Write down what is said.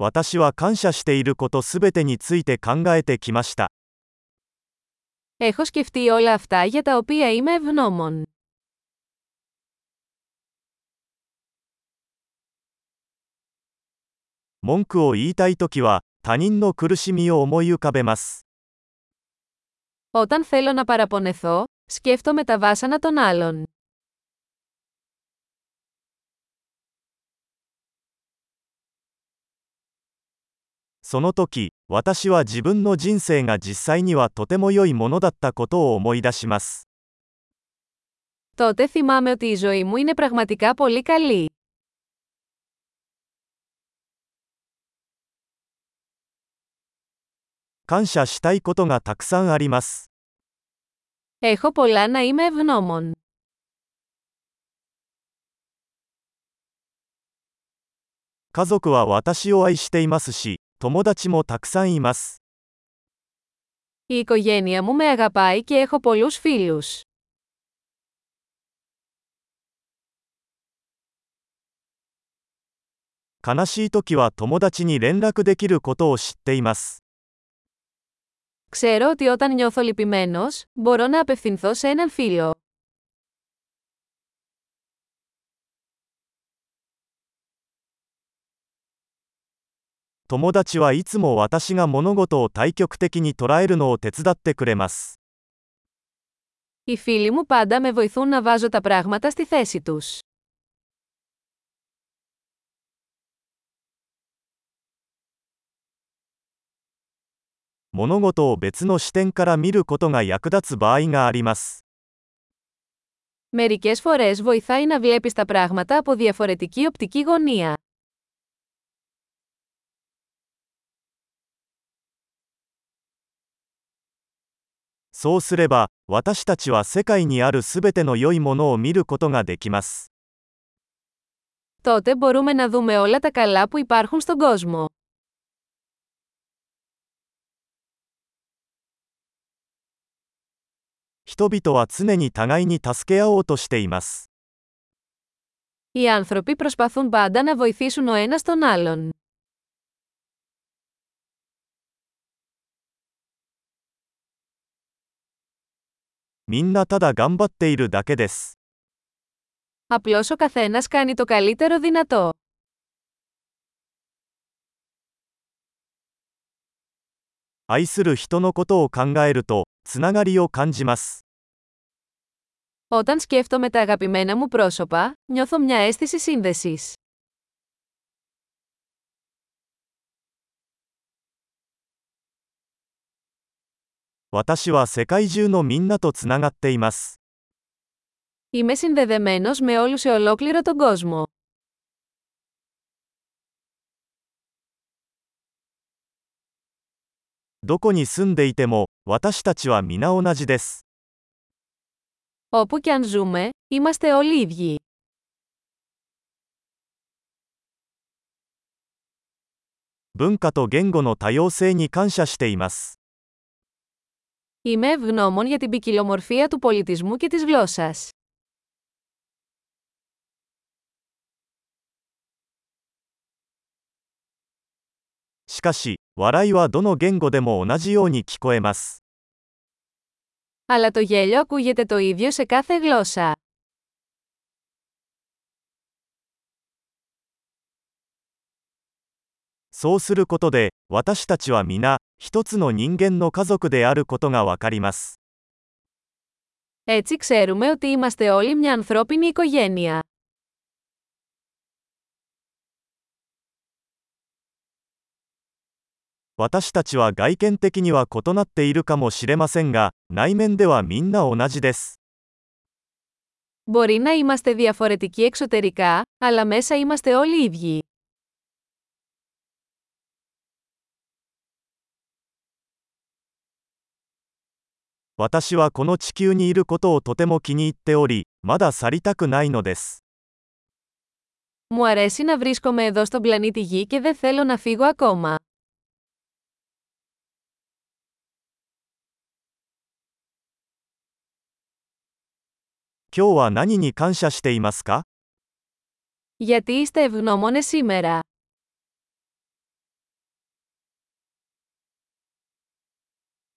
私は感謝していることすべてについて考えてきました。 Έχω σκεφτεί όλα αυτά για τα οποία είμαι ευγνώμων. 文句を言いたいときは、他人の苦しみを思い浮かべます。 Όταν θέλω να παραπονεθώ, σκέφτομαι τα βάσανα των άλλων. その時、私は自分の人生が実際にはとても良いものだったことを思い出します。 Τότε θυμάμαι ότι η ζωή μου είναι πραγματικά πολύ καλή. 感謝したいことがたくさんあります。 Έχω πολλά να είμαι ευγνώμων. 家族は私を愛していますし、 友達もたくさんいます。 Η οικογένεια μου με αγαπάει και έχω πολλούς φίλους. 悲しい時は友達に連絡できることを知っています。 Ξέρω ότι όταν νιώθω λυπημένος, μπορώ να απευθυνθώ σε έναν φίλο. 友達はいつも私が物事を対極的に捉えるのを手伝ってくれます。 Οι φίλοι μου πάντα με βοηθούν να βάζω τα πράγματα στη θέση τους. 物事を別の視点から見ることが役立つ場合があります。 Μερικές φορές βοηθάει να βλέπεις τα πράγματα από διαφορετική οπτική γωνία. そうすれば、私たちは世界にあるすべての良いものを見ることができます。 Τότε μπορούμε να δούμε όλα τα καλά που υπάρχουν στον κόσμο. 人々は常に互いに助け合おうとしています。 Οι άνθρωποι προσπαθούν πάντα να βοηθήσουν ο ένας τον άλλον. みんなただ頑張っているだけです。 Απλώς ο καθένας κάνει το καλύτερο δυνατό. 愛する人のことを考えると、つながりを感じます。 Όταν σκέφτομαι τα αγαπημένα μου πρόσωπα, νιώθω μια αίσθηση σύνδεσης. 私は世界中のみんなとつながっています。 Είμαι συνδεδεμένος με όλους σε ολόκληρο τον κόσμο. どこに住んでいても、私たちは皆同じです。 Όπου και αν ζούμε, είμαστε όλοι ίδιοι. 文化と言語の多様性に感謝しています。 Είμαι ευγνώμων για την ποικιλομορφία του πολιτισμού και της γλώσσας. Αλλά το γέλιο ακούγεται το ίδιο σε κάθε γλώσσα. そうすることで、私たちは皆、一つの人間の家族であることがわかります。 Έτσι ξέρουμε ότι είμαστε όλοι μια ανθρώπινη οικογένεια. 私たちは外見的には異なっているかもしれませんが、内面ではみんな同じです。 Μπορεί να είμαστε διαφορετικοί εξωτερικά, αλλά μέσα είμαστε όλοι ίδιοι. 私はこの地球にいることをとても気に入っており、まだ去りたくないのです。 Μου αρέσει να βρίσκομαι εδώ στον πλανήτη Γη και δεν θέλω να φύγω ακόμα. 今日は何に感謝していますか Γιατί είστε ευγνώμονες σήμερα.